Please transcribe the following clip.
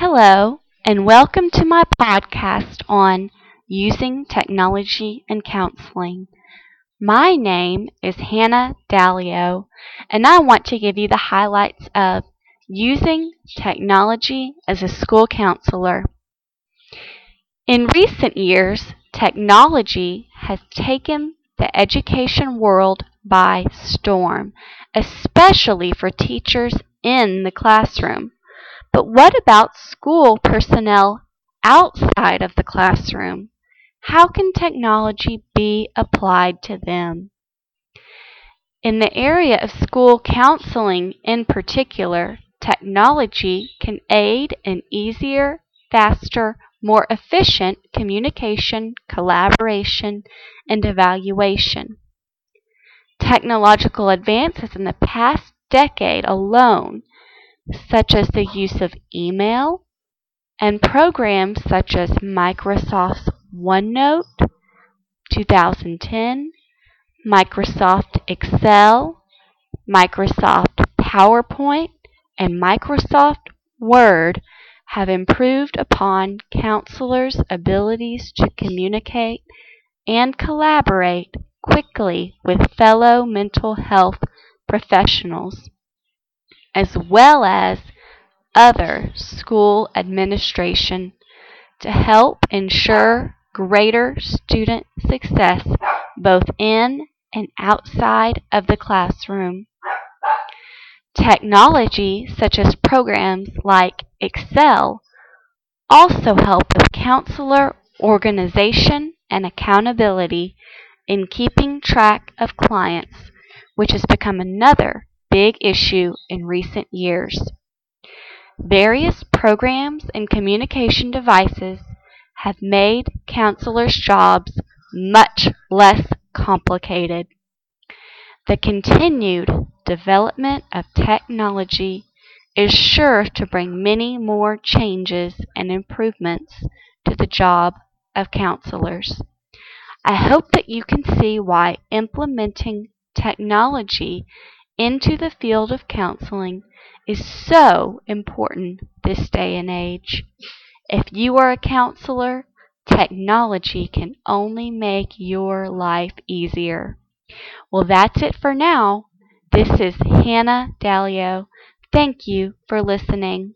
Hello, and welcome to my podcast on using technology and counseling. My name is Hannah Dalio, and I want to give you the highlights of using technology as a school counselor. In recent years, technology has taken the education world by storm, especially for teachers in the classroom. But what about school personnel outside of the classroom? How can technology be applied to them? In the area of school counseling in particular, technology can aid in easier, faster, more efficient communication, collaboration, and evaluation. Technological advances in the past decade alone, such as the use of email and programs such as Microsoft's OneNote 2010, Microsoft Excel, Microsoft PowerPoint, and Microsoft Word have improved upon counselors' abilities to communicate and collaborate quickly with fellow mental health professionals, as well as other school administration to help ensure greater student success both in and outside of the classroom. Technology, such as programs like Excel, also help with counselor organization and accountability in keeping track of clients, which has become another big issue in recent years. Various programs and communication devices have made counselors' jobs much less complicated. The continued development of technology is sure to bring many more changes and improvements to the job of counselors. I hope that you can see why implementing technology into the field of counseling is so important this day and age. If you are a counselor, technology can only make your life easier. Well, that's it for now. This is Hannah Dalio. Thank you for listening.